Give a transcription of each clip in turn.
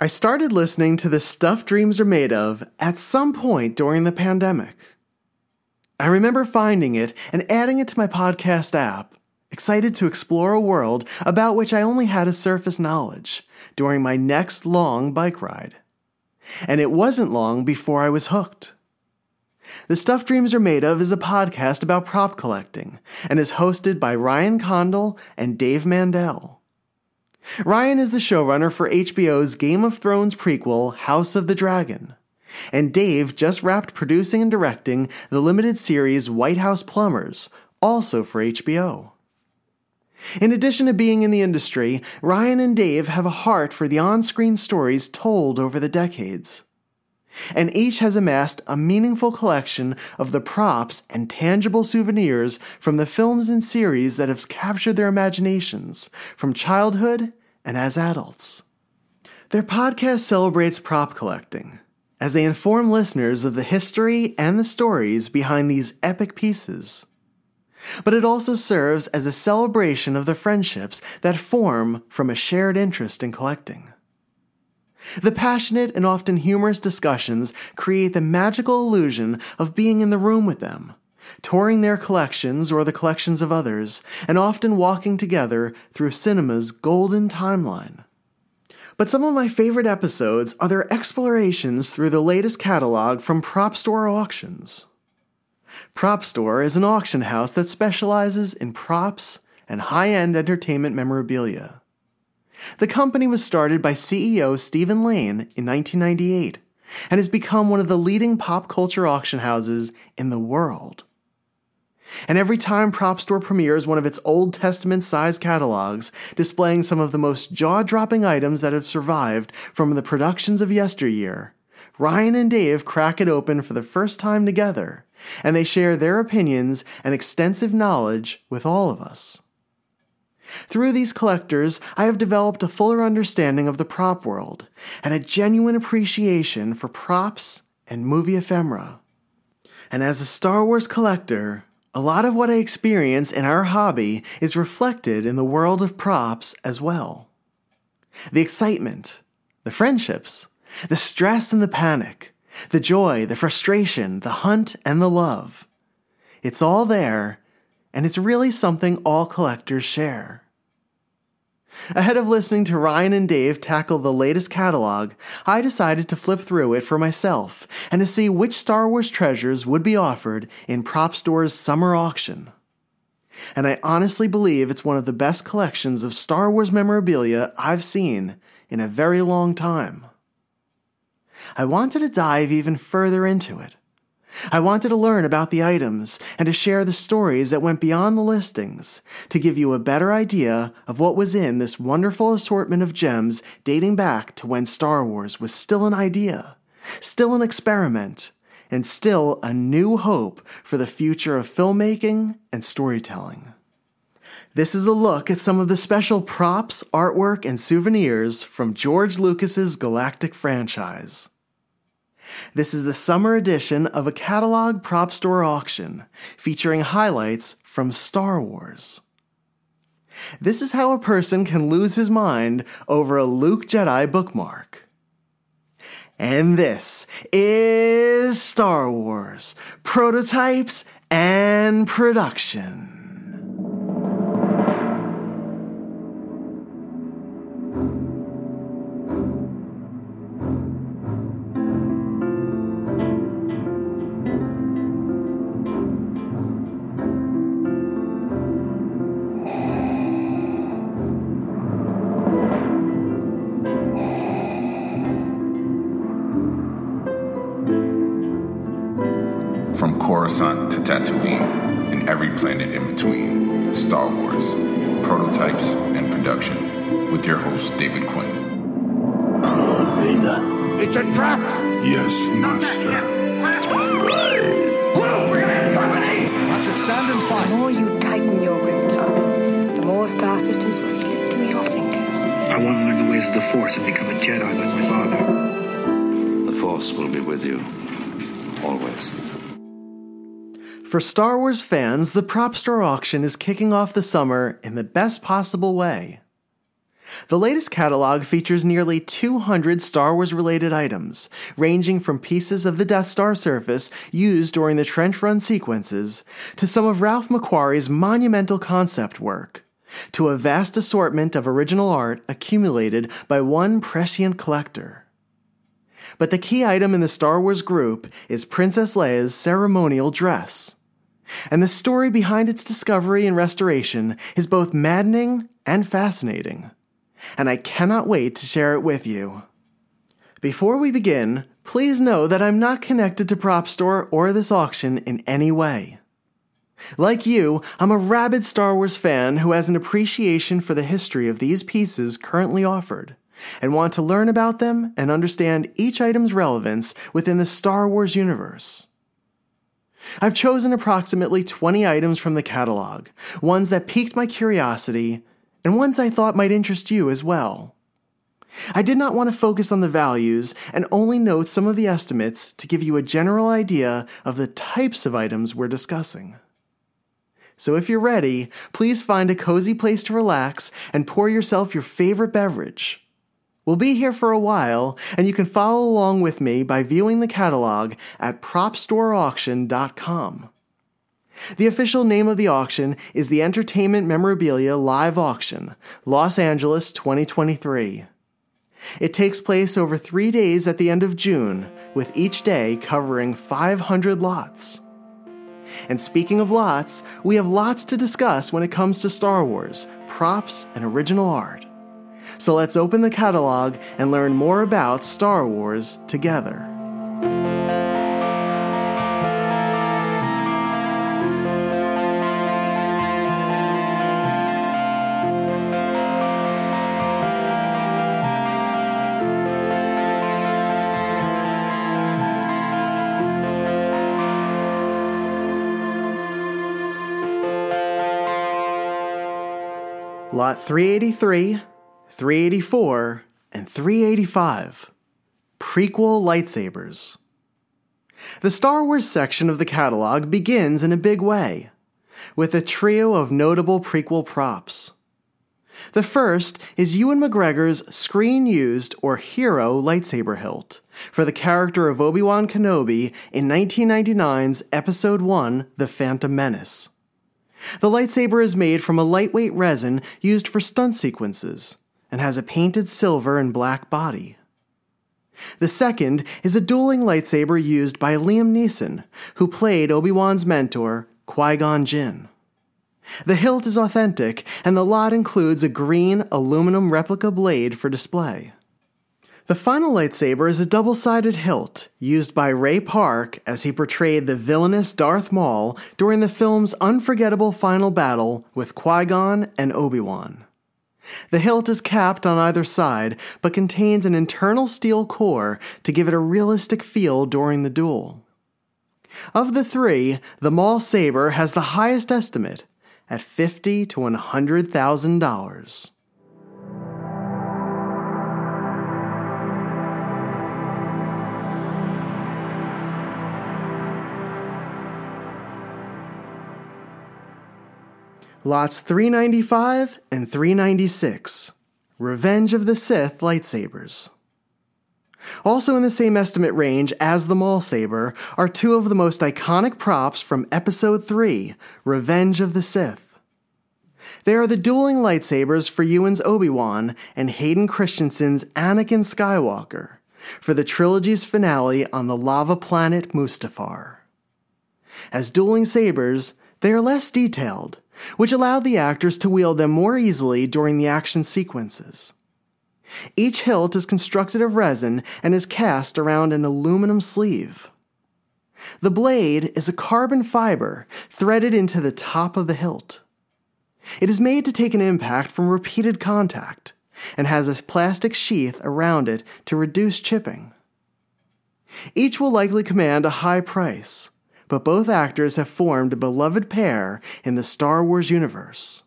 I started listening to The Stuff Dreams Are Made Of at some point during the pandemic. I remember finding it and adding it to my podcast app, excited to explore a world about which I only had a surface knowledge during my next long bike ride. And it wasn't long before I was hooked. The Stuff Dreams Are Made Of is a podcast about prop collecting and is hosted by Ryan Condal and Dave Mandel. Ryan is the showrunner for HBO's Game of Thrones prequel, House of the Dragon. And Dave just wrapped producing and directing the limited series White House Plumbers, also for HBO. In addition to being in the industry, Ryan and Dave have a heart for the on screen stories told over the decades. And each has amassed a meaningful collection of the props and tangible souvenirs from the films and series that have captured their imaginations from childhood and as adults. Their podcast celebrates prop collecting as they inform listeners of the history and the stories behind these epic pieces. But it also serves as a celebration of the friendships that form from a shared interest in collecting. The passionate and often humorous discussions create the magical illusion of being in the room with them, touring their collections or the collections of others, and often walking together through cinema's golden timeline. But some of my favorite episodes are their explorations through the latest catalog from Prop Store Auctions. Prop Store is an auction house that specializes in props and high end entertainment memorabilia. The company was started by CEO Stephen Lane in 1998 and has become one of the leading pop culture auction houses in the world. And every time Prop Store premieres one of its Old Testament sized catalogs, displaying some of the most jaw dropping items that have survived from the productions of yesteryear, Ryan and Dave crack it open for the first time together, and they share their opinions and extensive knowledge with all of us. Through these collectors, I have developed a fuller understanding of the prop world and a genuine appreciation for props and movie ephemera. And as a Star Wars collector, a lot of what I experience in our hobby is reflected in the world of props as well. The excitement, the friendships, the stress and the panic, the joy, the frustration, the hunt, and the love. It's all there, and it's really something all collectors share. Ahead of listening to Ryan and Dave tackle the latest catalog, I decided to flip through it for myself and to see which Star Wars treasures would be offered in Prop Store's summer auction. And I honestly believe it's one of the best collections of Star Wars memorabilia I've seen in a very long time. I wanted to dive even further into it. I wanted to learn about the items and to share the stories that went beyond the listings to give you a better idea of what was in this wonderful assortment of gems dating back to when Star Wars was still an idea, still an experiment, and still a new hope for the future of filmmaking and storytelling. This is a look at some of the special props, artwork, and souvenirs from George Lucas's Galactic franchise. This is the summer edition of a catalog prop store auction featuring highlights from Star Wars. This is how a person can lose his mind over a Luke Jedi bookmark. And this is Star Wars Prototypes and Production. For Star Wars fans, the Prop Store auction is kicking off the summer in the best possible way. The latest catalog features nearly 200 Star Wars related items, ranging from pieces of the Death Star surface used during the trench run sequences to some of Ralph McQuarrie's monumental concept work, to a vast assortment of original art accumulated by one prescient collector. But the key item in the Star Wars group is Princess Leia's ceremonial dress. And the story behind its discovery and restoration is both maddening and fascinating and I cannot wait to share it with you. Before we begin, please know that I'm not connected to Prop Store or this auction in any way. Like you, I'm a rabid Star Wars fan who has an appreciation for the history of these pieces currently offered, and want to learn about them and understand each item's relevance within the Star Wars universe. I've chosen approximately 20 items from the catalog, ones that piqued my curiosity and ones I thought might interest you as well. I did not want to focus on the values and only note some of the estimates to give you a general idea of the types of items we're discussing. So if you're ready, please find a cozy place to relax and pour yourself your favorite beverage. We'll be here for a while, and you can follow along with me by viewing the catalog at propstoreauction.com. The official name of the auction is the Entertainment Memorabilia Live Auction, Los Angeles 2023. It takes place over three days at the end of June, with each day covering 500 lots. And speaking of lots, we have lots to discuss when it comes to Star Wars, props, and original art. So let's open the catalog and learn more about Star Wars together. Lot 383, 384, and 385. Prequel lightsabers. The Star Wars section of the catalog begins in a big way, with a trio of notable prequel props. The first is Ewan McGregor's screen used or hero lightsaber hilt for the character of Obi Wan Kenobi in 1999's Episode 1 The Phantom Menace. The lightsaber is made from a lightweight resin used for stunt sequences and has a painted silver and black body. The second is a dueling lightsaber used by Liam Neeson, who played Obi Wan's mentor, Qui Gon Jinn. The hilt is authentic, and the lot includes a green aluminum replica blade for display. The final lightsaber is a double sided hilt used by Ray Park as he portrayed the villainous Darth Maul during the film's unforgettable final battle with Qui Gon and Obi Wan. The hilt is capped on either side, but contains an internal steel core to give it a realistic feel during the duel. Of the three, the Maul saber has the highest estimate at fifty to one hundred thousand dollars. Lots 395 and 396 Revenge of the Sith lightsabers. Also in the same estimate range as the Maul Saber are two of the most iconic props from Episode 3 Revenge of the Sith. They are the dueling lightsabers for Ewan's Obi Wan and Hayden Christensen's Anakin Skywalker for the trilogy's finale on the lava planet Mustafar. As dueling sabers, they are less detailed which allowed the actors to wield them more easily during the action sequences. Each hilt is constructed of resin and is cast around an aluminum sleeve. The blade is a carbon fiber threaded into the top of the hilt. It is made to take an impact from repeated contact and has a plastic sheath around it to reduce chipping. Each will likely command a high price, but both actors have formed a beloved pair in the Star Wars universe.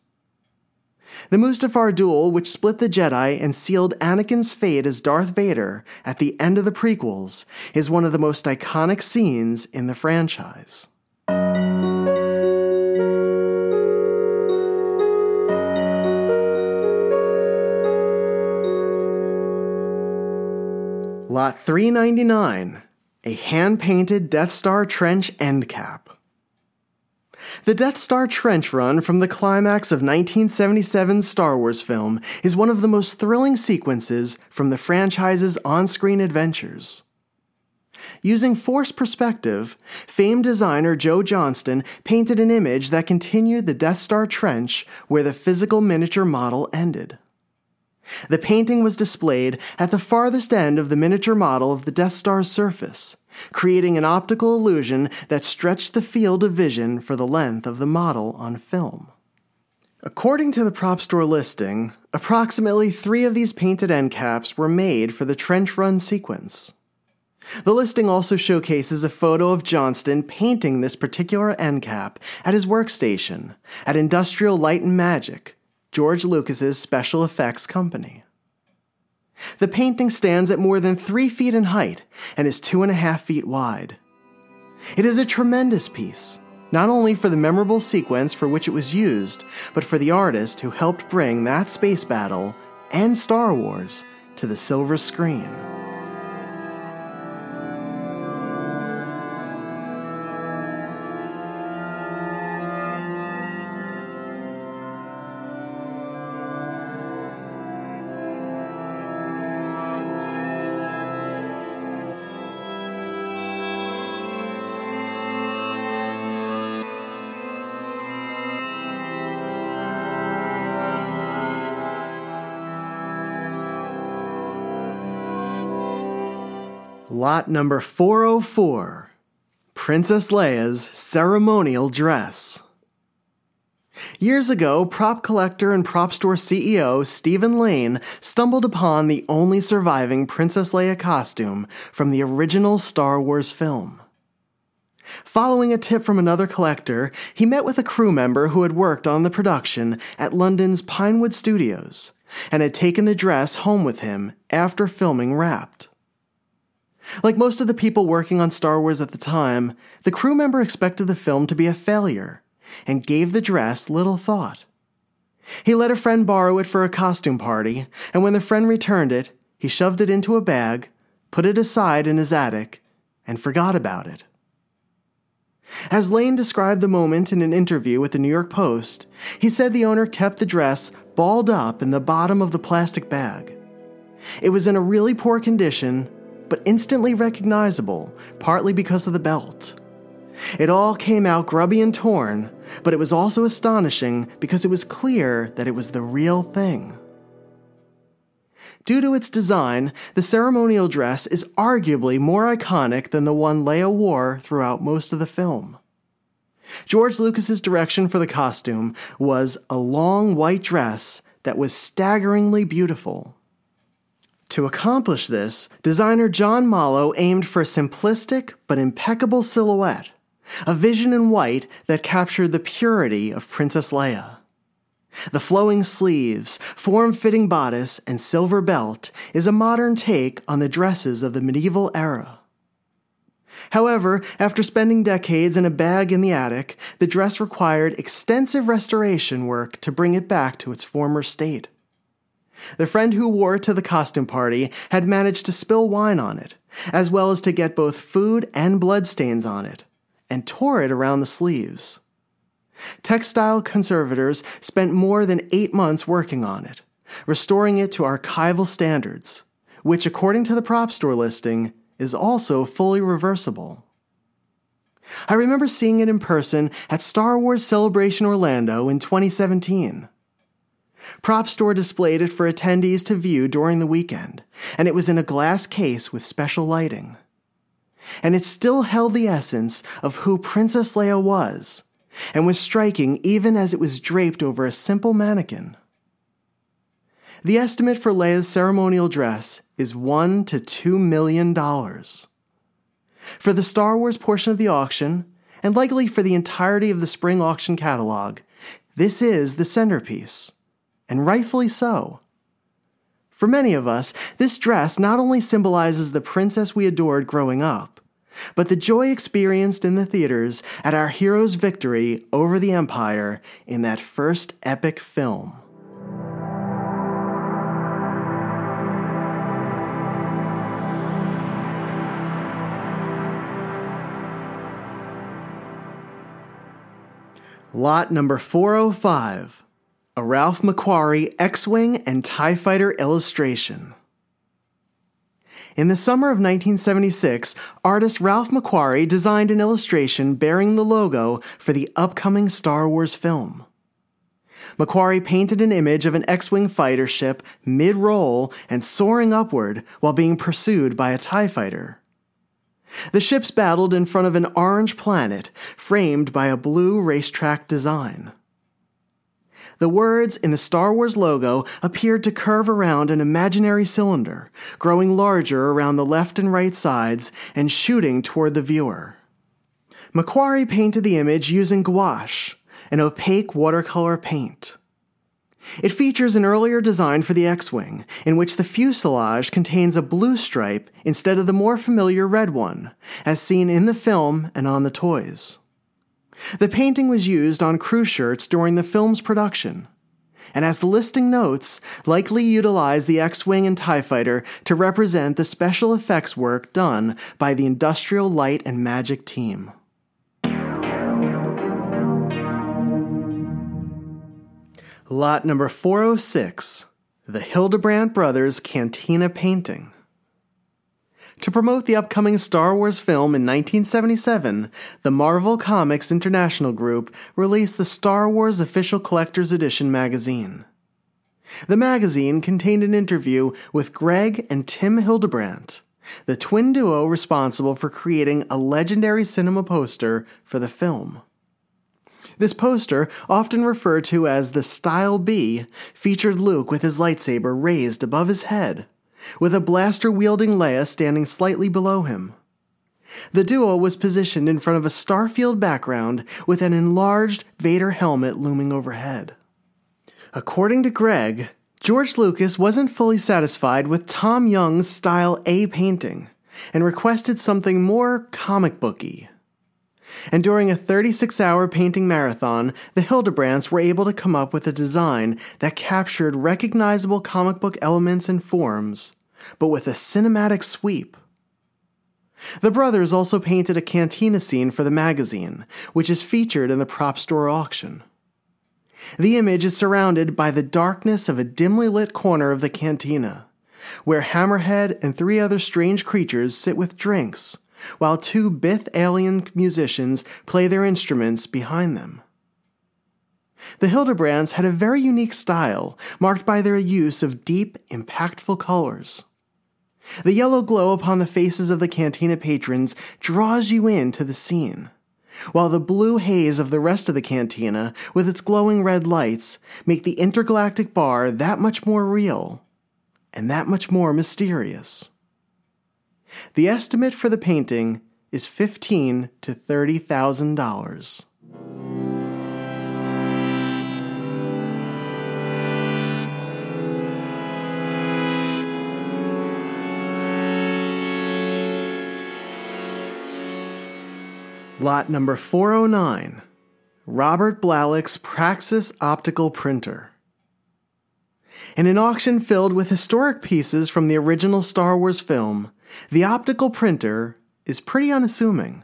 The Mustafar duel, which split the Jedi and sealed Anakin's fate as Darth Vader at the end of the prequels, is one of the most iconic scenes in the franchise. Lot 399 a hand painted Death Star trench end cap. The Death Star trench run from the climax of 1977's Star Wars film is one of the most thrilling sequences from the franchise's on screen adventures. Using force perspective, famed designer Joe Johnston painted an image that continued the Death Star trench where the physical miniature model ended. The painting was displayed at the farthest end of the miniature model of the Death Star's surface, creating an optical illusion that stretched the field of vision for the length of the model on film. According to the prop store listing, approximately three of these painted end caps were made for the trench run sequence. The listing also showcases a photo of Johnston painting this particular end cap at his workstation at Industrial Light and Magic, George Lucas's special effects company. The painting stands at more than three feet in height and is two and a half feet wide. It is a tremendous piece, not only for the memorable sequence for which it was used, but for the artist who helped bring that space battle and Star Wars to the silver screen. Lot number 404 Princess Leia's Ceremonial Dress. Years ago, prop collector and prop store CEO Stephen Lane stumbled upon the only surviving Princess Leia costume from the original Star Wars film. Following a tip from another collector, he met with a crew member who had worked on the production at London's Pinewood Studios and had taken the dress home with him after filming wrapped. Like most of the people working on Star Wars at the time, the crew member expected the film to be a failure and gave the dress little thought. He let a friend borrow it for a costume party, and when the friend returned it, he shoved it into a bag, put it aside in his attic, and forgot about it. As Lane described the moment in an interview with the New York Post, he said the owner kept the dress balled up in the bottom of the plastic bag. It was in a really poor condition but instantly recognizable, partly because of the belt. It all came out grubby and torn, but it was also astonishing because it was clear that it was the real thing. Due to its design, the ceremonial dress is arguably more iconic than the one Leia wore throughout most of the film. George Lucas's direction for the costume was a long white dress that was staggeringly beautiful. To accomplish this, designer John Mollo aimed for a simplistic but impeccable silhouette, a vision in white that captured the purity of Princess Leia. The flowing sleeves, form fitting bodice, and silver belt is a modern take on the dresses of the medieval era. However, after spending decades in a bag in the attic, the dress required extensive restoration work to bring it back to its former state. The friend who wore it to the costume party had managed to spill wine on it, as well as to get both food and bloodstains on it, and tore it around the sleeves. Textile conservators spent more than eight months working on it, restoring it to archival standards, which, according to the prop store listing, is also fully reversible. I remember seeing it in person at Star Wars Celebration Orlando in 2017. Prop Store displayed it for attendees to view during the weekend, and it was in a glass case with special lighting. And it still held the essence of who Princess Leia was, and was striking even as it was draped over a simple mannequin. The estimate for Leia's ceremonial dress is one to two million dollars. For the Star Wars portion of the auction, and likely for the entirety of the spring auction catalog, this is the centerpiece and rightfully so. For many of us, this dress not only symbolizes the princess we adored growing up, but the joy experienced in the theaters at our hero's victory over the Empire in that first epic film. Lot number 405 a Ralph McQuarrie X Wing and TIE Fighter illustration. In the summer of 1976, artist Ralph McQuarrie designed an illustration bearing the logo for the upcoming Star Wars film. McQuarrie painted an image of an X Wing fighter ship mid roll and soaring upward while being pursued by a TIE fighter. The ships battled in front of an orange planet framed by a blue racetrack design. The words in the Star Wars logo appeared to curve around an imaginary cylinder, growing larger around the left and right sides and shooting toward the viewer. McQuarrie painted the image using gouache, an opaque watercolor paint. It features an earlier design for the X Wing, in which the fuselage contains a blue stripe instead of the more familiar red one, as seen in the film and on the toys. The painting was used on crew shirts during the film's production, and as the listing notes, likely utilized the X Wing and TIE Fighter to represent the special effects work done by the Industrial Light and Magic team. Lot number 406 The Hildebrandt Brothers Cantina Painting. To promote the upcoming Star Wars film in 1977, the Marvel Comics International Group released the Star Wars Official Collector's Edition magazine. The magazine contained an interview with Greg and Tim Hildebrandt, the twin duo responsible for creating a legendary cinema poster for the film. This poster, often referred to as the Style B, featured Luke with his lightsaber raised above his head, with a blaster wielding Leia standing slightly below him. The duo was positioned in front of a starfield background with an enlarged Vader helmet looming overhead. According to Greg, George Lucas wasn't fully satisfied with Tom Jung's Style A painting and requested something more comic booky and during a 36 hour painting marathon, the Hildebrandts were able to come up with a design that captured recognizable comic book elements and forms, but with a cinematic sweep. The brothers also painted a cantina scene for the magazine, which is featured in the prop store auction. The image is surrounded by the darkness of a dimly lit corner of the cantina, where Hammerhead and three other strange creatures sit with drinks, while two Bith alien musicians play their instruments behind them. The Hildebrandts had a very unique style, marked by their use of deep, impactful colors. The yellow glow upon the faces of the cantina patrons draws you into the scene, while the blue haze of the rest of the cantina, with its glowing red lights, make the intergalactic bar that much more real and that much more mysterious. The estimate for the painting is fifteen to thirty thousand dollars. Lot number 409 Robert Blalock's Praxis Optical Printer. In an auction filled with historic pieces from the original Star Wars film, the optical printer is pretty unassuming.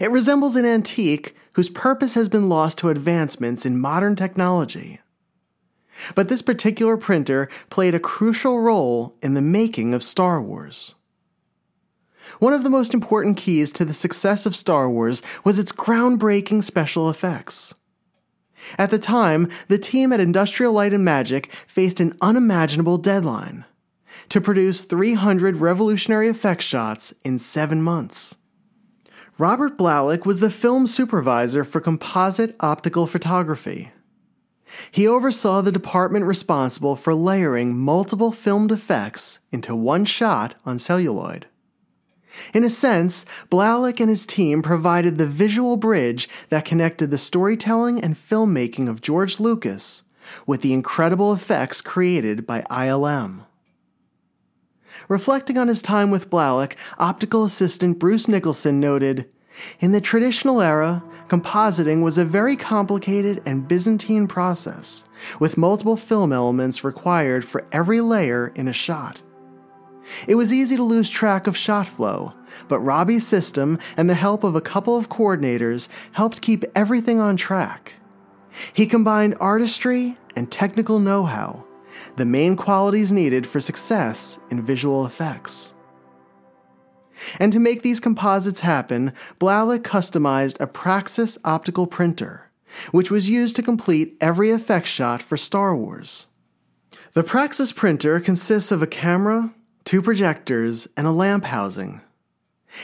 It resembles an antique whose purpose has been lost to advancements in modern technology. But this particular printer played a crucial role in the making of Star Wars. One of the most important keys to the success of Star Wars was its groundbreaking special effects. At the time, the team at Industrial Light and Magic faced an unimaginable deadline to produce 300 revolutionary effect shots in seven months. Robert Blalock was the film supervisor for composite optical photography. He oversaw the department responsible for layering multiple filmed effects into one shot on celluloid. In a sense, Blalock and his team provided the visual bridge that connected the storytelling and filmmaking of George Lucas with the incredible effects created by ILM. Reflecting on his time with Blalock, optical assistant Bruce Nicholson noted, in the traditional era, compositing was a very complicated and Byzantine process, with multiple film elements required for every layer in a shot. It was easy to lose track of shot flow, but Robbie's system and the help of a couple of coordinators helped keep everything on track. He combined artistry and technical know how, the main qualities needed for success in visual effects. And to make these composites happen, Blalock customized a Praxis optical printer, which was used to complete every effect shot for Star Wars. The Praxis printer consists of a camera, two projectors, and a lamp housing.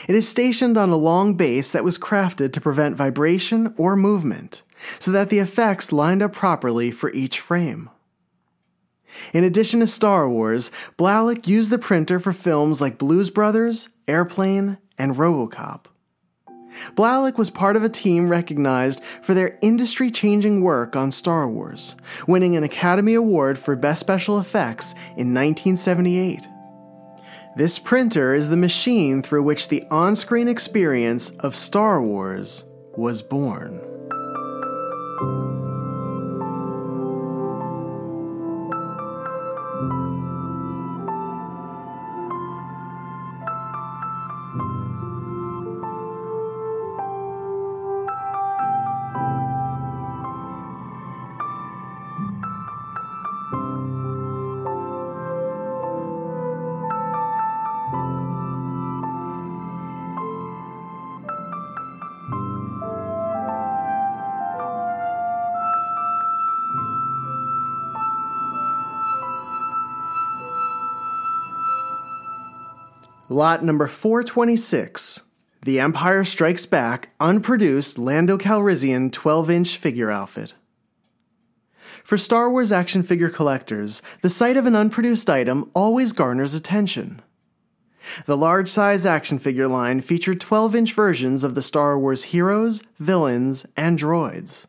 It is stationed on a long base that was crafted to prevent vibration or movement, so that the effects lined up properly for each frame. In addition to Star Wars, Blalock used the printer for films like Blues Brothers, Airplane, and Robocop. Blalock was part of a team recognized for their industry changing work on Star Wars, winning an Academy Award for Best Special Effects in 1978. This printer is the machine through which the on screen experience of Star Wars was born. Lot number 426 The Empire Strikes Back unproduced Lando Calrissian 12 inch figure outfit. For Star Wars action figure collectors, the sight of an unproduced item always garners attention. The large size action figure line featured 12 inch versions of the Star Wars heroes, villains, and droids.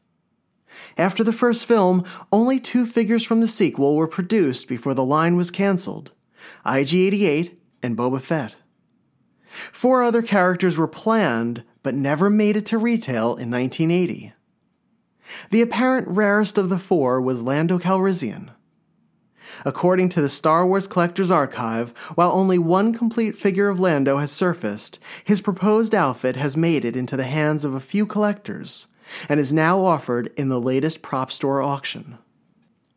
After the first film, only two figures from the sequel were produced before the line was canceled IG 88 and Boba Fett. Four other characters were planned, but never made it to retail in 1980. The apparent rarest of the four was Lando Calrissian. According to the Star Wars Collector's Archive, while only one complete figure of Lando has surfaced, his proposed outfit has made it into the hands of a few collectors and is now offered in the latest prop store auction.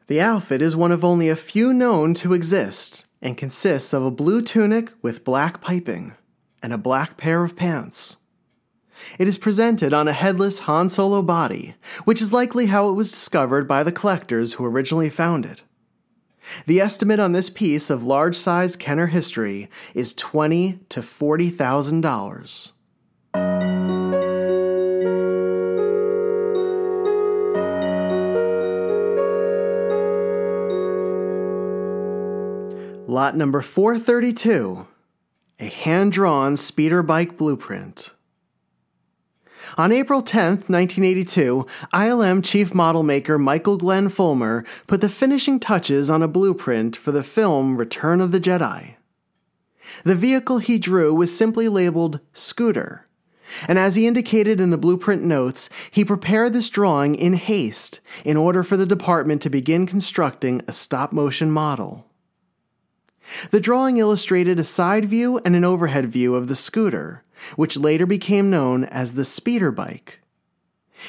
The outfit is one of only a few known to exist and consists of a blue tunic with black piping and a black pair of pants. It is presented on a headless Han Solo body, which is likely how it was discovered by the collectors who originally found it. The estimate on this piece of large size Kenner history is twenty to forty thousand dollars. Lot number 432 A hand drawn speeder bike blueprint. On April 10, 1982, ILM chief model maker Michael Glenn Fulmer put the finishing touches on a blueprint for the film Return of the Jedi. The vehicle he drew was simply labeled Scooter, and as he indicated in the blueprint notes, he prepared this drawing in haste in order for the department to begin constructing a stop motion model. The drawing illustrated a side view and an overhead view of the scooter, which later became known as the speeder bike.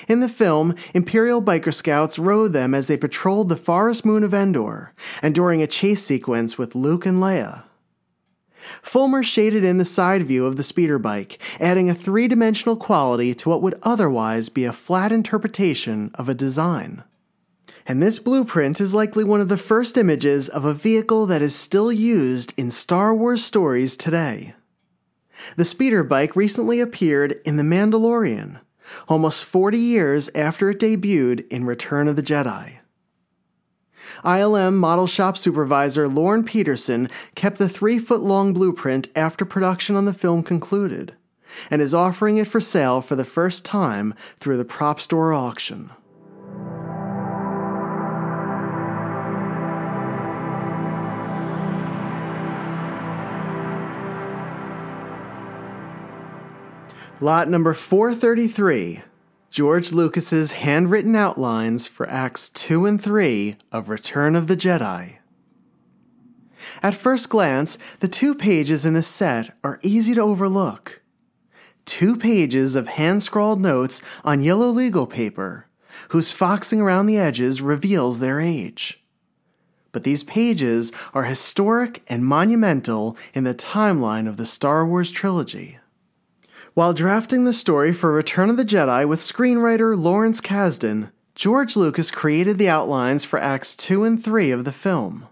In the film, Imperial biker scouts rode them as they patrolled the forest moon of Endor, and during a chase sequence with Luke and Leia. Fulmer shaded in the side view of the speeder bike, adding a three dimensional quality to what would otherwise be a flat interpretation of a design and this blueprint is likely one of the first images of a vehicle that is still used in Star Wars stories today. The speeder bike recently appeared in The Mandalorian, almost 40 years after it debuted in Return of the Jedi. ILM model shop supervisor Lorne Peterson kept the three foot long blueprint after production on the film concluded, and is offering it for sale for the first time through the prop store auction. Lot number 433 George Lucas's handwritten outlines for Acts 2 and 3 of Return of the Jedi. At first glance, the two pages in the set are easy to overlook. Two pages of hand scrawled notes on yellow legal paper, whose foxing around the edges reveals their age. But these pages are historic and monumental in the timeline of the Star Wars trilogy. While drafting the story for Return of the Jedi with screenwriter Lawrence Kasdan, George Lucas created the outlines for Acts 2 and 3 of the film.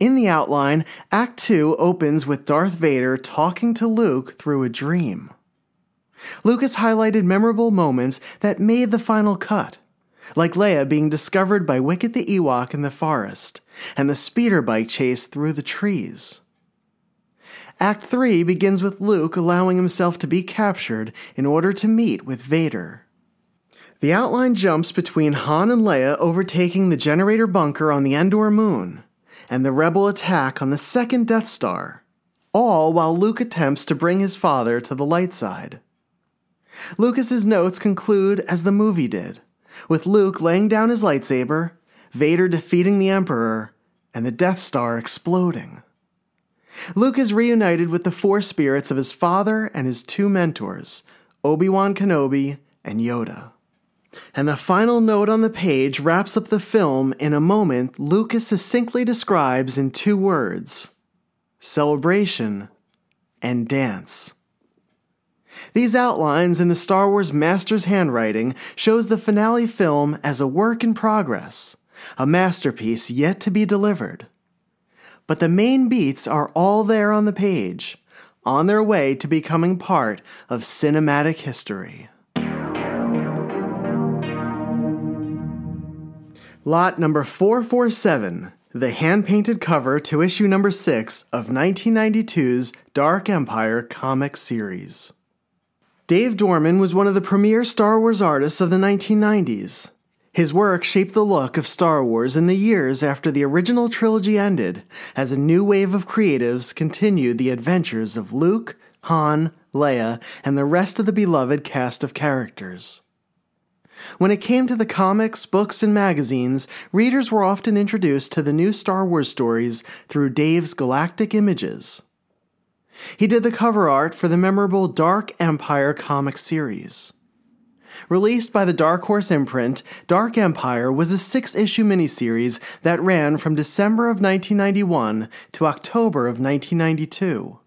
In the outline, Act 2 opens with Darth Vader talking to Luke through a dream. Lucas highlighted memorable moments that made the final cut, like Leia being discovered by Wicket the Ewok in the forest, and the speeder bike chase through the trees. Act 3 begins with Luke allowing himself to be captured in order to meet with Vader. The outline jumps between Han and Leia overtaking the generator bunker on the Endor moon and the rebel attack on the second Death Star, all while Luke attempts to bring his father to the light side. Lucas's notes conclude as the movie did, with Luke laying down his lightsaber, Vader defeating the Emperor, and the Death Star exploding. Luke is reunited with the four spirits of his father and his two mentors, Obi Wan Kenobi and Yoda. And the final note on the page wraps up the film in a moment Lucas succinctly describes in two words celebration and dance. These outlines in the Star Wars master's handwriting shows the finale film as a work in progress, a masterpiece yet to be delivered. But the main beats are all there on the page, on their way to becoming part of cinematic history. Lot number 447, the hand painted cover to issue number 6 of 1992's Dark Empire comic series. Dave Dorman was one of the premier Star Wars artists of the 1990s. His work shaped the look of Star Wars in the years after the original trilogy ended, as a new wave of creatives continued the adventures of Luke, Han, Leia, and the rest of the beloved cast of characters. When it came to the comics, books, and magazines, readers were often introduced to the new Star Wars stories through Dave's galactic images. He did the cover art for the memorable Dark Empire comic series. Released by the Dark Horse imprint, Dark Empire was a six issue miniseries that ran from December of 1991 to October of 1992.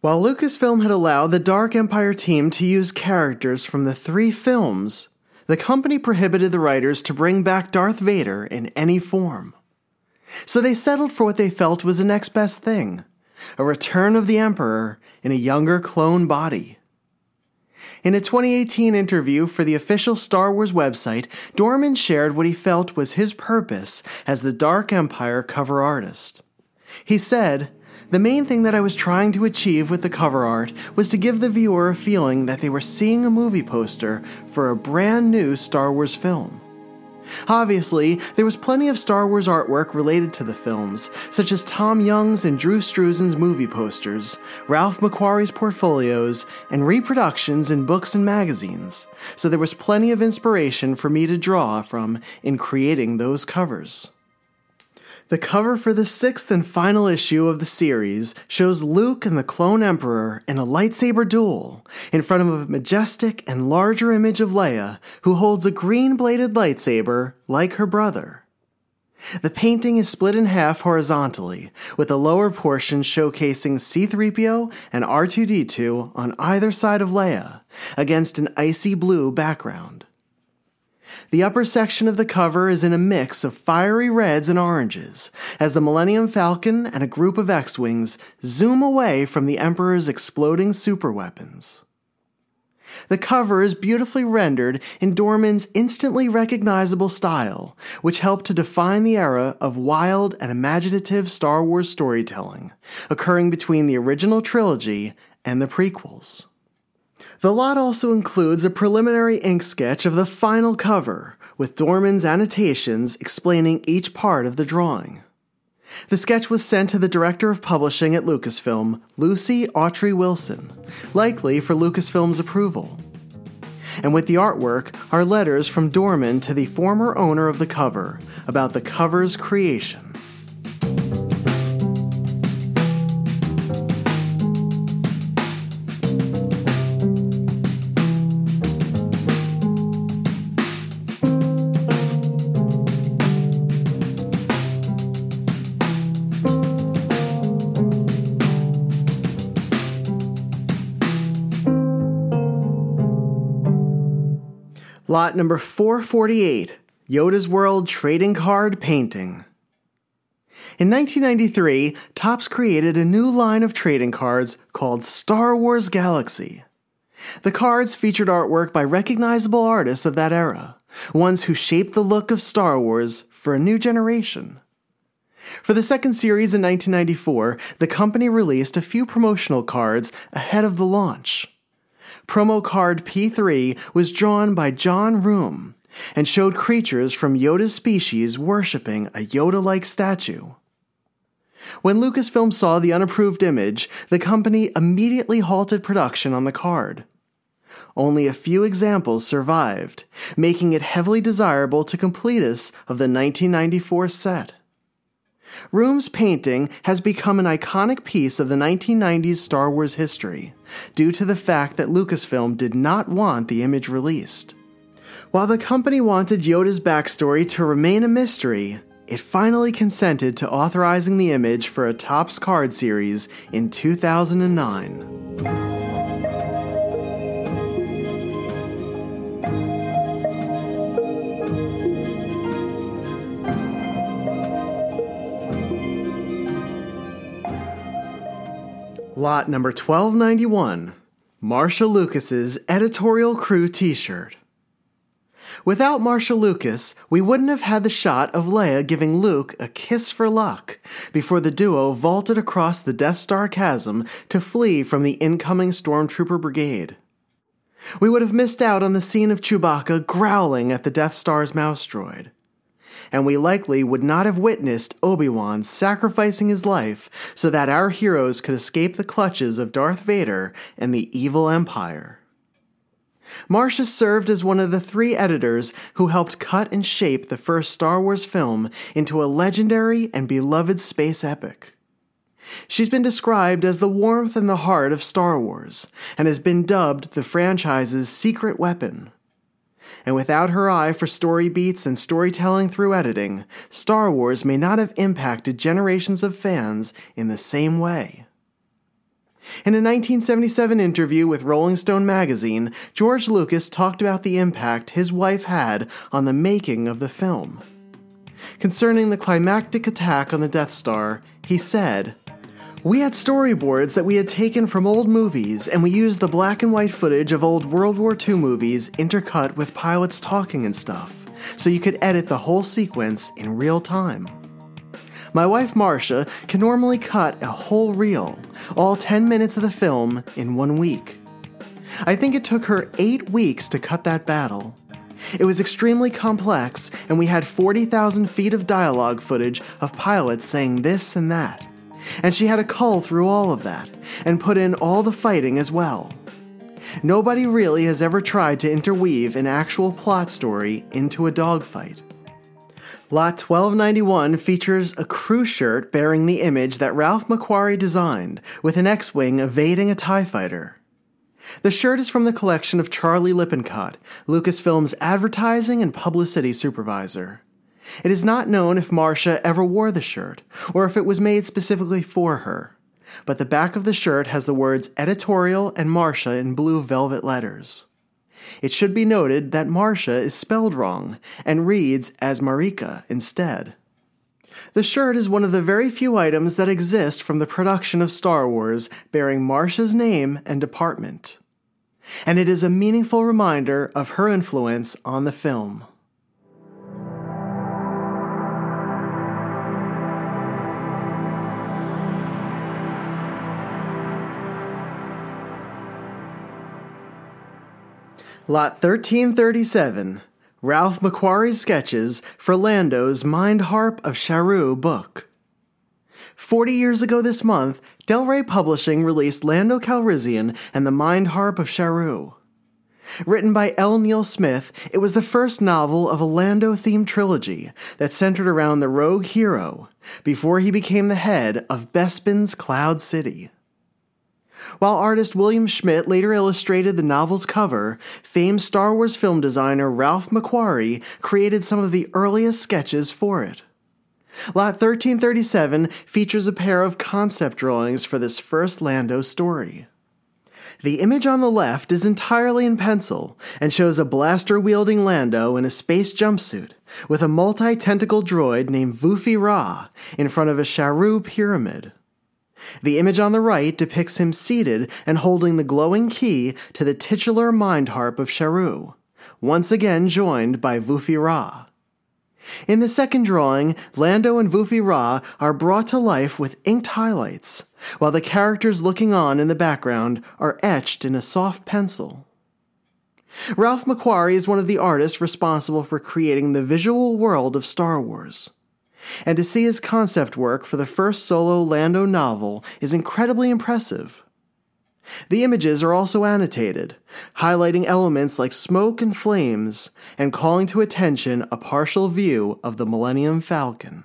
While Lucasfilm had allowed the Dark Empire team to use characters from the three films, the company prohibited the writers to bring back Darth Vader in any form. So they settled for what they felt was the next best thing a return of the Emperor in a younger clone body. In a 2018 interview for the official Star Wars website, Dorman shared what he felt was his purpose as the Dark Empire cover artist. He said, the main thing that I was trying to achieve with the cover art was to give the viewer a feeling that they were seeing a movie poster for a brand new Star Wars film. Obviously, there was plenty of Star Wars artwork related to the films, such as Tom Jung's and Drew Struzan's movie posters, Ralph McQuarrie's portfolios, and reproductions in books and magazines, so there was plenty of inspiration for me to draw from in creating those covers. The cover for the sixth and final issue of the series shows Luke and the Clone Emperor in a lightsaber duel in front of a majestic and larger image of Leia, who holds a green bladed lightsaber like her brother. The painting is split in half horizontally, with the lower portion showcasing C3PO and R2D2 on either side of Leia, against an icy blue background. The upper section of the cover is in a mix of fiery reds and oranges as the Millennium Falcon and a group of X Wings zoom away from the Emperor's exploding superweapons. The cover is beautifully rendered in Dorman's instantly recognizable style, which helped to define the era of wild and imaginative Star Wars storytelling, occurring between the original trilogy and the prequels. The lot also includes a preliminary ink sketch of the final cover, with Dorman's annotations explaining each part of the drawing. The sketch was sent to the director of publishing at Lucasfilm, Lucy Autrey Wilson, likely for Lucasfilm's approval. And with the artwork are letters from Dorman to the former owner of the cover about the cover's creation. Lot number 448 Yoda's World Trading Card Painting. In 1993, Topps created a new line of trading cards called Star Wars Galaxy. The cards featured artwork by recognizable artists of that era, ones who shaped the look of Star Wars for a new generation. For the second series in 1994, the company released a few promotional cards ahead of the launch. Promo card P3 was drawn by John Room and showed creatures from Yoda's species worshipping a Yoda like statue. When Lucasfilm saw the unapproved image, the company immediately halted production on the card. Only a few examples survived, making it heavily desirable to completists of the 1994 set. Room's painting has become an iconic piece of the 1990s Star Wars history, due to the fact that Lucasfilm did not want the image released. While the company wanted Yoda's backstory to remain a mystery, it finally consented to authorizing the image for a Topps card series in 2009. Lot number 1291 Marcia Lucas's editorial crew t shirt. Without Marcia Lucas, we wouldn't have had the shot of Leia giving Luke a kiss for luck before the duo vaulted across the Death Star chasm to flee from the incoming Stormtrooper brigade. We would have missed out on the scene of Chewbacca growling at the Death Star's mouse droid and we likely would not have witnessed Obi-Wan sacrificing his life so that our heroes could escape the clutches of Darth Vader and the evil Empire. Marcia served as one of the three editors who helped cut and shape the first Star Wars film into a legendary and beloved space epic. She's been described as the warmth and the heart of Star Wars, and has been dubbed the franchise's secret weapon and without her eye for story beats and storytelling through editing, Star Wars may not have impacted generations of fans in the same way. In a 1977 interview with Rolling Stone magazine, George Lucas talked about the impact his wife had on the making of the film. Concerning the climactic attack on the Death Star, he said, we had storyboards that we had taken from old movies, and we used the black and white footage of old World War II movies intercut with pilots talking and stuff, so you could edit the whole sequence in real time. My wife Marcia can normally cut a whole reel, all 10 minutes of the film, in one week. I think it took her eight weeks to cut that battle. It was extremely complex, and we had 40,000 feet of dialogue footage of pilots saying this and that and she had a cull through all of that and put in all the fighting as well. Nobody really has ever tried to interweave an actual plot story into a dogfight. Lot 1291 features a crew shirt bearing the image that Ralph McQuarrie designed, with an X Wing evading a TIE fighter. The shirt is from the collection of Charlie Lippincott, Lucasfilm's advertising and publicity supervisor. It is not known if Marcia ever wore the shirt, or if it was made specifically for her. But the back of the shirt has the words editorial and Marcia in blue velvet letters. It should be noted that Marcia is spelled wrong and reads as Marika instead. The shirt is one of the very few items that exist from the production of Star Wars bearing Marcia's name and department. And it is a meaningful reminder of her influence on the film. Lot 1337 Ralph McQuarrie's sketches for Lando's Mind Harp of Sharu book. Forty years ago this month, Del Rey Publishing released Lando Calrissian and the Mind Harp of Sharu. Written by L. Neil Smith, it was the first novel of a Lando themed trilogy that centered around the rogue hero before he became the head of Bespin's Cloud City. While artist William Schmidt later illustrated the novel's cover, famed Star Wars film designer Ralph McQuarrie created some of the earliest sketches for it. Lot 1337 features a pair of concept drawings for this first Lando story. The image on the left is entirely in pencil and shows a blaster wielding Lando in a space jumpsuit with a multi tentacle droid named Vuffi Raa in front of a Sharu pyramid. The image on the right depicts him seated and holding the glowing key to the titular mind harp of Sharu, once again joined by Vuffi Raa. In the second drawing, Lando and Vuffi Raa are brought to life with inked highlights, while the characters looking on in the background are etched in a soft pencil. Ralph McQuarrie is one of the artists responsible for creating the visual world of Star Wars. And to see his concept work for the first solo Lando novel is incredibly impressive. The images are also annotated, highlighting elements like smoke and flames, and calling to attention a partial view of the Millennium Falcon.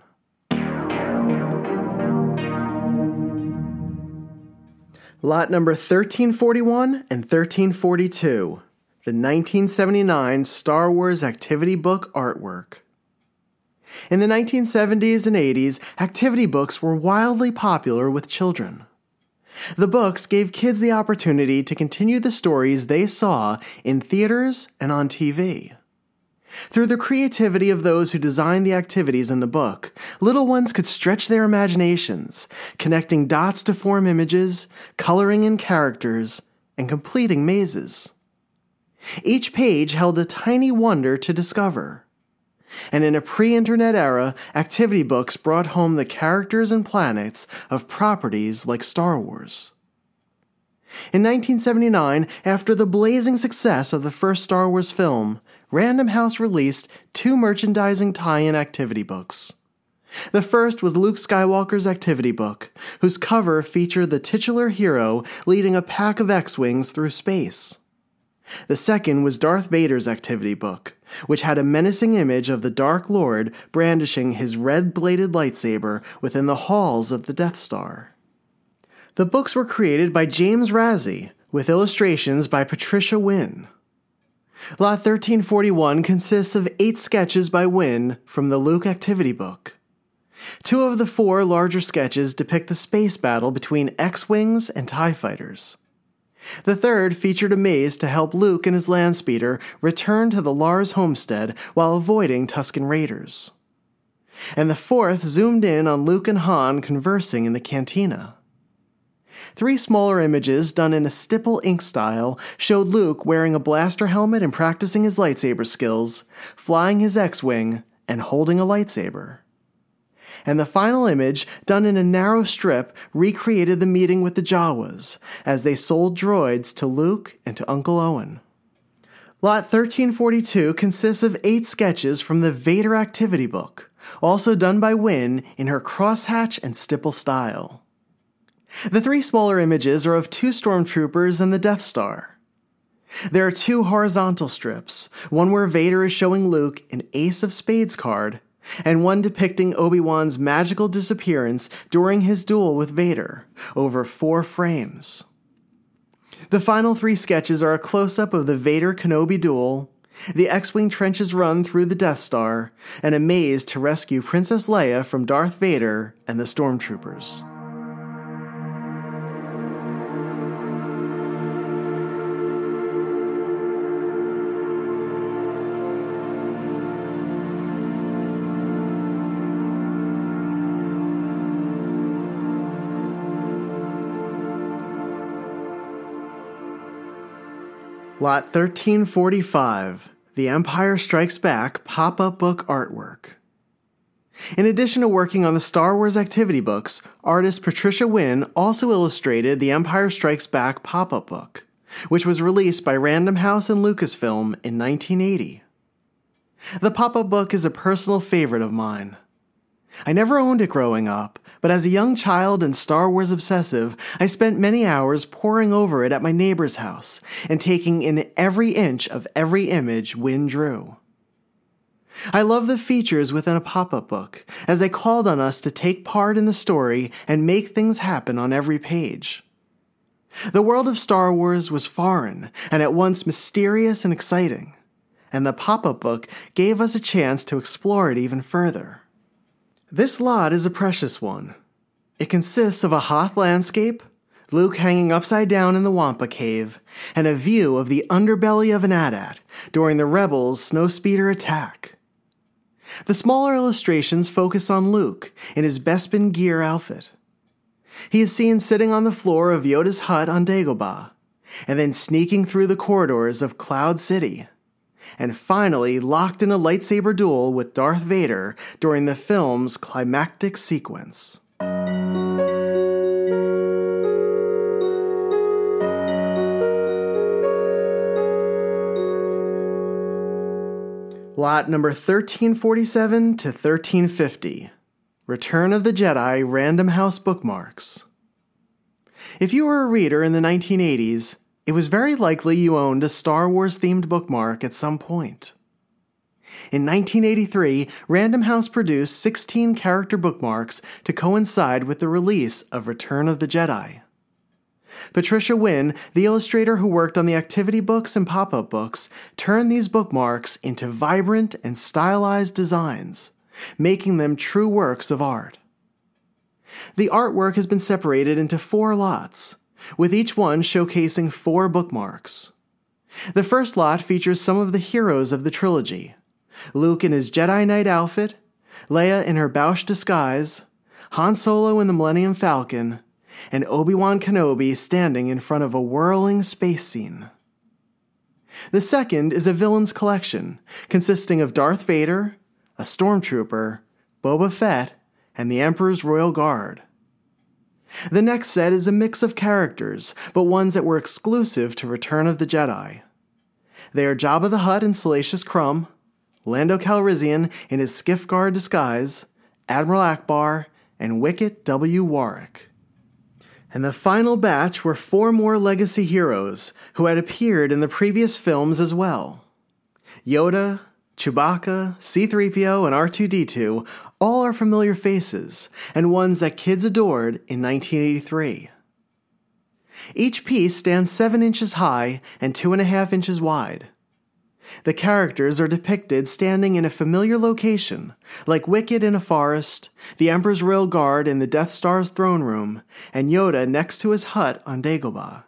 Lot number 1341 and 1342, the 1979 Star Wars Activity Book artwork. In the 1970s and 80s, activity books were wildly popular with children. The books gave kids the opportunity to continue the stories they saw in theaters and on TV. Through the creativity of those who designed the activities in the book, little ones could stretch their imaginations, connecting dots to form images, coloring in characters, and completing mazes. Each page held a tiny wonder to discover. And in a pre internet era, activity books brought home the characters and planets of properties like Star Wars. In 1979, after the blazing success of the first Star Wars film, Random House released two merchandising tie in activity books. The first was Luke Skywalker's activity book, whose cover featured the titular hero leading a pack of X Wings through space. The second was Darth Vader's activity book, which had a menacing image of the Dark Lord brandishing his red bladed lightsaber within the halls of the Death Star. The books were created by James Razzi, with illustrations by Patricia Wynn. Lot 1341 consists of eight sketches by Wynn from the Luke Activity Book. Two of the four larger sketches depict the space battle between X Wings and TIE fighters. The third featured a maze to help Luke and his landspeeder return to the Lars homestead while avoiding Tusken Raiders. And the fourth zoomed in on Luke and Han conversing in the cantina. Three smaller images done in a stipple ink style showed Luke wearing a blaster helmet and practicing his lightsaber skills, flying his X Wing, and holding a lightsaber. And the final image, done in a narrow strip, recreated the meeting with the Jawas as they sold droids to Luke and to Uncle Owen. Lot 1342 consists of eight sketches from the Vader Activity Book, also done by Wynn in her crosshatch and stipple style. The three smaller images are of two stormtroopers and the Death Star. There are two horizontal strips, one where Vader is showing Luke an Ace of Spades card, and one depicting Obi-Wan's magical disappearance during his duel with Vader, over four frames. The final three sketches are a close-up of the Vader Kenobi duel, the X-Wing trenches run through the Death Star, and a maze to rescue Princess Leia from Darth Vader and the Stormtroopers. Lot 1345 The Empire Strikes Back pop up book artwork. In addition to working on the Star Wars activity books, artist Patricia Wynn also illustrated the Empire Strikes Back pop up book, which was released by Random House and Lucasfilm in 1980. The pop up book is a personal favorite of mine. I never owned it growing up, but as a young child and Star Wars obsessive, I spent many hours poring over it at my neighbor's house and taking in every inch of every image Wynn drew. I love the features within a pop up book, as they called on us to take part in the story and make things happen on every page. The world of Star Wars was foreign and at once mysterious and exciting, and the pop up book gave us a chance to explore it even further. This lot is a precious one. It consists of a Hoth landscape, Luke hanging upside down in the Wampa Cave, and a view of the underbelly of an AT-AT during the Rebels' snowspeeder attack. The smaller illustrations focus on Luke in his Bespin gear outfit. He is seen sitting on the floor of Yoda's hut on Dagobah, and then sneaking through the corridors of Cloud City, and finally locked in a lightsaber duel with Darth Vader during the film's climactic sequence. Lot number 1347 to 1350 Return of the Jedi Random House Bookmarks. If you were a reader in the 1980s, it was very likely you owned a Star Wars themed bookmark at some point. In 1983, Random House produced 16 character bookmarks to coincide with the release of Return of the Jedi. Patricia Wynn, the illustrator who worked on the activity books and pop up books, turned these bookmarks into vibrant and stylized designs, making them true works of art. The artwork has been separated into four lots, with each one showcasing four bookmarks. The first lot features some of the heroes of the trilogy Luke in his Jedi Knight outfit, Leia in her Boushh disguise, Han Solo in the Millennium Falcon, and Obi Wan Kenobi standing in front of a whirling space scene. The second is a villains collection consisting of Darth Vader, a stormtrooper, Boba Fett, and the Emperor's Royal Guard. The next set is a mix of characters, but ones that were exclusive to Return of the Jedi. They are Jabba the Hutt and Salacious Crumb, Lando Calrissian in his Skiff Guard disguise, Admiral Ackbar, and Wicket W. Warwick. And the final batch were four more legacy heroes who had appeared in the previous films as well. Yoda, Chewbacca, C3PO, and R2D2 all are familiar faces and ones that kids adored in 1983. Each piece stands 7 inches high and 2.5 inches wide. The characters are depicted standing in a familiar location, like Wicket in a forest, the Emperor's Royal Guard in the Death Star's throne room, and Yoda next to his hut on Dagobah.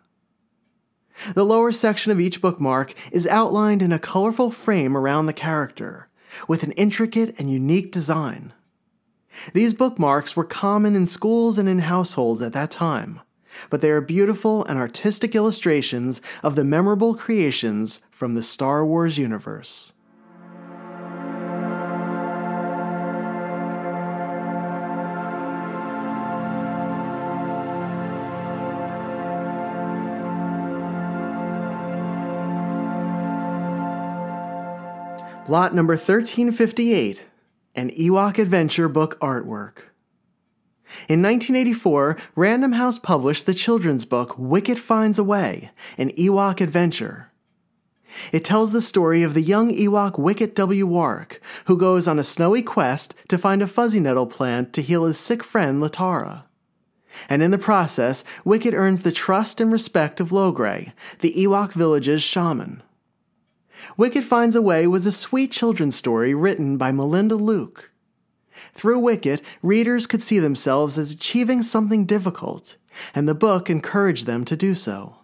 The lower section of each bookmark is outlined in a colorful frame around the character, with an intricate and unique design. These bookmarks were common in schools and in households at that time, but they are beautiful and artistic illustrations of the memorable creations from the Star Wars universe. Lot number 1358 An Ewok Adventure Book Artwork. In 1984, Random House published the children's book Wicket Finds a Way, an Ewok adventure. It tells the story of the young Ewok Wicket W. Warwick, who goes on a snowy quest to find a fuzzy nettle plant to heal his sick friend Latara. And in the process, Wicket earns the trust and respect of Logray, the Ewok village's shaman. Wicket Finds a Way was a sweet children's story written by Melinda Luke. Through Wicket, readers could see themselves as achieving something difficult, and the book encouraged them to do so.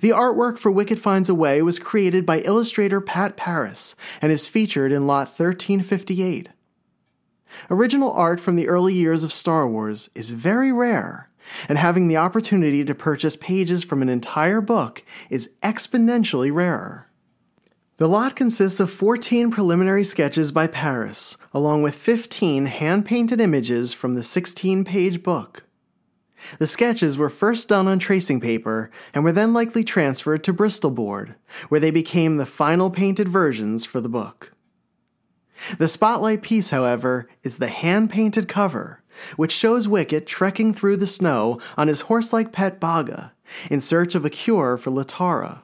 The artwork for Wicket Finds a Way was created by illustrator Pat Paris and is featured in Lot 1358. Original art from the early years of Star Wars is very rare, and having the opportunity to purchase pages from an entire book is exponentially rarer. The lot consists of 14 preliminary sketches by Paris, along with 15 hand painted images from the 16 page book. The sketches were first done on tracing paper and were then likely transferred to Bristol board, where they became the final painted versions for the book. The spotlight piece, however, is the hand painted cover, which shows Wicket trekking through the snow on his horse like pet Baga in search of a cure for Latara.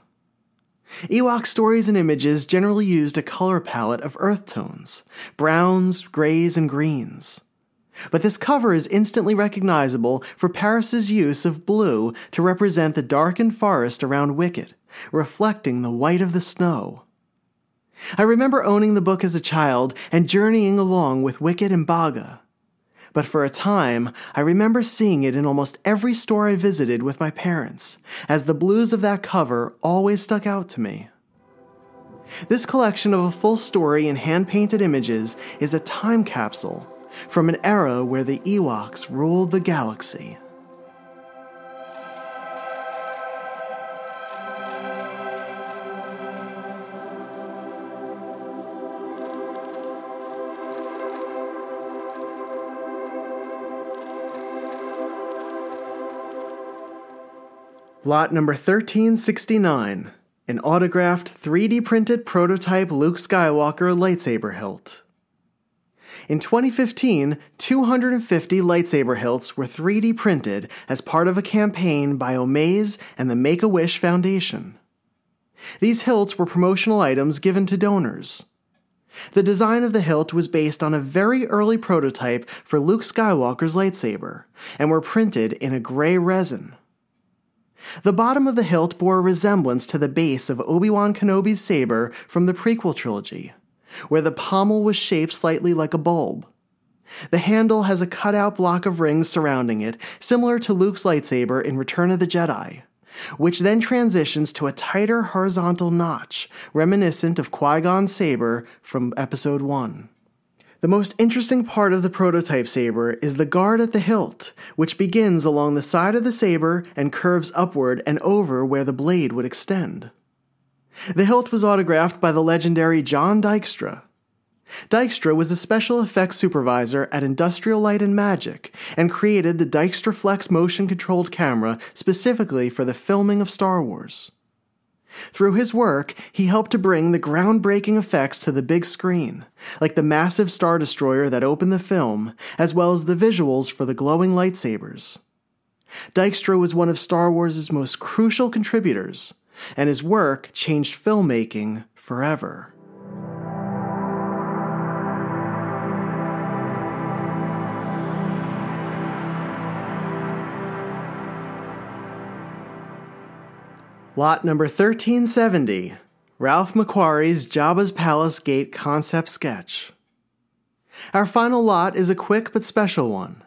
Ewok stories and images generally used a color palette of earth tones browns, grays, and greens. But this cover is instantly recognizable for Paris's use of blue to represent the darkened forest around Wicket, reflecting the white of the snow. I remember owning the book as a child and journeying along with Wicket and Baga. But for a time, I remember seeing it in almost every store I visited with my parents, as the blues of that cover always stuck out to me. This collection of a full story in hand painted images is a time capsule from an era where the Ewoks ruled the galaxy. Lot number 1369, an autographed 3D printed prototype Luke Skywalker lightsaber hilt. In 2015, 250 lightsaber hilts were 3D printed as part of a campaign by Omaze and the Make a Wish Foundation. These hilts were promotional items given to donors. The design of the hilt was based on a very early prototype for Luke Skywalker's lightsaber and were printed in a gray resin. The bottom of the hilt bore a resemblance to the base of Obi Wan Kenobi's saber from the prequel trilogy, where the pommel was shaped slightly like a bulb. The handle has a cutout block of rings surrounding it, similar to Luke's lightsaber in Return of the Jedi, which then transitions to a tighter horizontal notch, reminiscent of Qui Gon's saber from Episode 1. The most interesting part of the prototype saber is the guard at the hilt, which begins along the side of the saber and curves upward and over where the blade would extend. The hilt was autographed by the legendary John Dykstra. Dykstra was a special effects supervisor at Industrial Light and Magic and created the Dykstraflex motion controlled camera specifically for the filming of Star Wars. Through his work, he helped to bring the groundbreaking effects to the big screen, like the massive Star Destroyer that opened the film, as well as the visuals for the glowing lightsabers. Dykstra was one of Star Wars' most crucial contributors, and his work changed filmmaking forever. Lot number 1370 Ralph McQuarrie's Jabba's Palace Gate concept sketch. Our final lot is a quick but special one.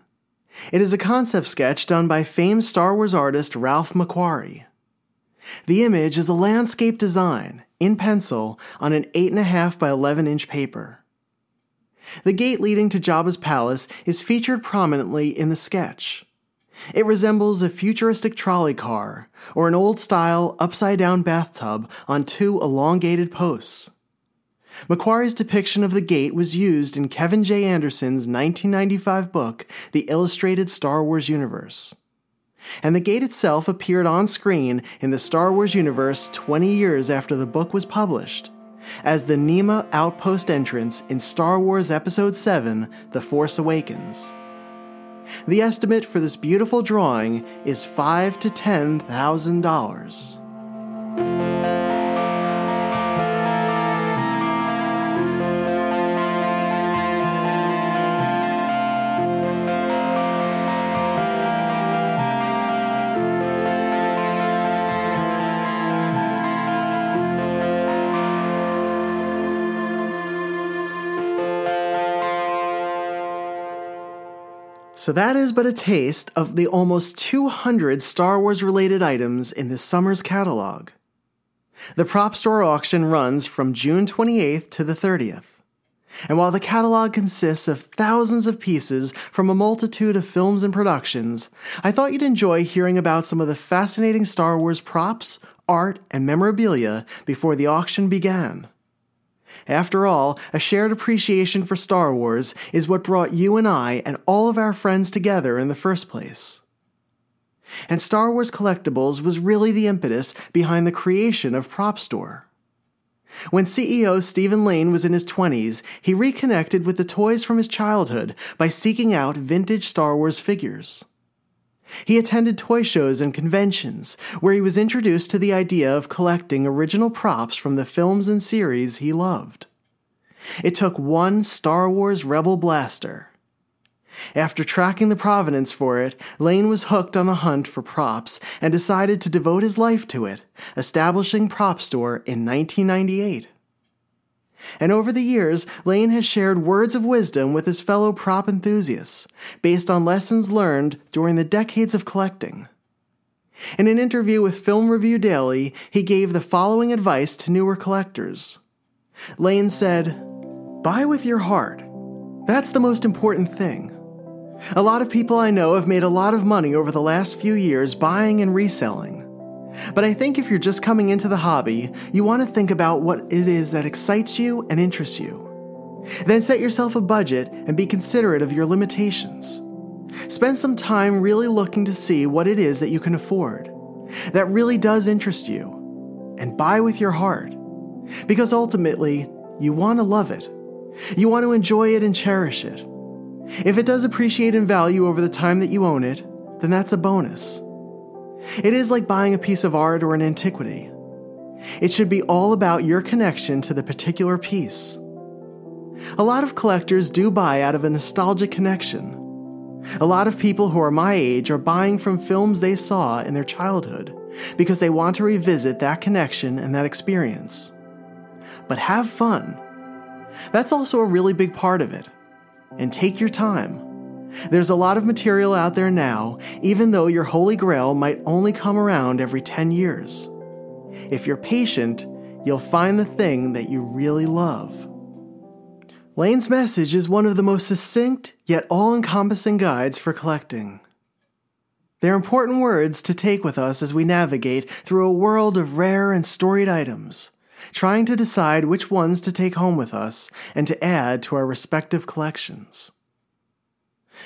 It is a concept sketch done by famed Star Wars artist Ralph McQuarrie. The image is a landscape design, in pencil, on an 8.5 by 11 inch paper. The gate leading to Jabba's palace is featured prominently in the sketch. It resembles a futuristic trolley car or an old style upside down bathtub on two elongated posts. McQuarrie's depiction of the gate was used in Kevin J. Anderson's 1995 book, The Illustrated Star Wars Universe. And the gate itself appeared on screen in the Star Wars universe 20 years after the book was published, as the Niima outpost entrance in Star Wars Episode 7 The Force Awakens. The estimate for this beautiful drawing is five to ten thousand dollars. So that is but a taste of the almost 200 Star Wars related items in this summer's catalog. The prop store auction runs from June 28th to the 30th. And while the catalog consists of thousands of pieces from a multitude of films and productions, I thought you'd enjoy hearing about some of the fascinating Star Wars props, art, and memorabilia before the auction began. After all, a shared appreciation for Star Wars is what brought you and I and all of our friends together in the first place. And Star Wars Collectibles was really the impetus behind the creation of Prop Store. When CEO Stephen Lane was in his 20s, he reconnected with the toys from his childhood by seeking out vintage Star Wars figures. He attended toy shows and conventions, where he was introduced to the idea of collecting original props from the films and series he loved. It took one Star Wars Rebel blaster. After tracking the provenance for it, Lane was hooked on the hunt for props and decided to devote his life to it, establishing Prop Store in 1998. And over the years, Lane has shared words of wisdom with his fellow prop enthusiasts based on lessons learned during the decades of collecting. In an interview with Film Review Daily, he gave the following advice to newer collectors. Lane said, Buy with your heart. That's the most important thing. A lot of people I know have made a lot of money over the last few years buying and reselling. But I think if you're just coming into the hobby, you want to think about what it is that excites you and interests you. Then set yourself a budget and be considerate of your limitations. Spend some time really looking to see what it is that you can afford, that really does interest you, and buy with your heart. Because ultimately, you want to love it. You want to enjoy it and cherish it. If it does appreciate in value over the time that you own it, then that's a bonus. It is like buying a piece of art or an antiquity. It should be all about your connection to the particular piece. A lot of collectors do buy out of a nostalgic connection. A lot of people who are my age are buying from films they saw in their childhood because they want to revisit that connection and that experience. But have fun. That's also a really big part of it. And take your time. There's a lot of material out there now, even though your Holy Grail might only come around every 10 years. If you're patient, you'll find the thing that you really love. Lane's message is one of the most succinct yet all encompassing guides for collecting. They're important words to take with us as we navigate through a world of rare and storied items, trying to decide which ones to take home with us and to add to our respective collections.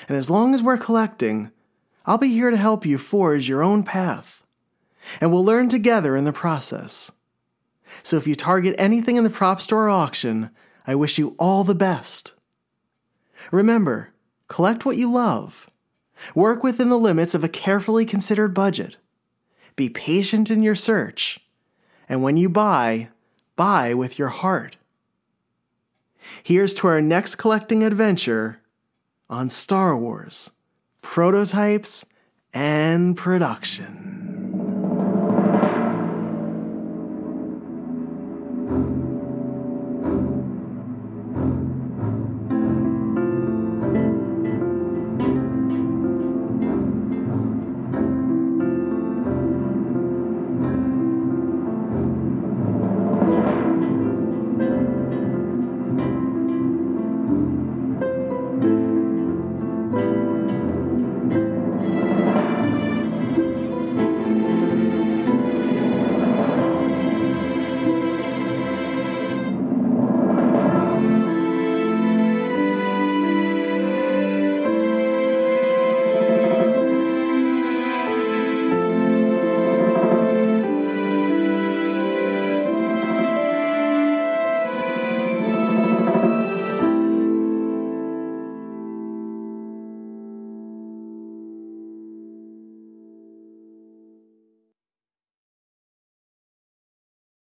And as long as we're collecting, I'll be here to help you forge your own path. And we'll learn together in the process. So if you target anything in the prop store auction, I wish you all the best. Remember, collect what you love. Work within the limits of a carefully considered budget. Be patient in your search. And when you buy, buy with your heart. Here's to our next collecting adventure on Star Wars, prototypes, and production.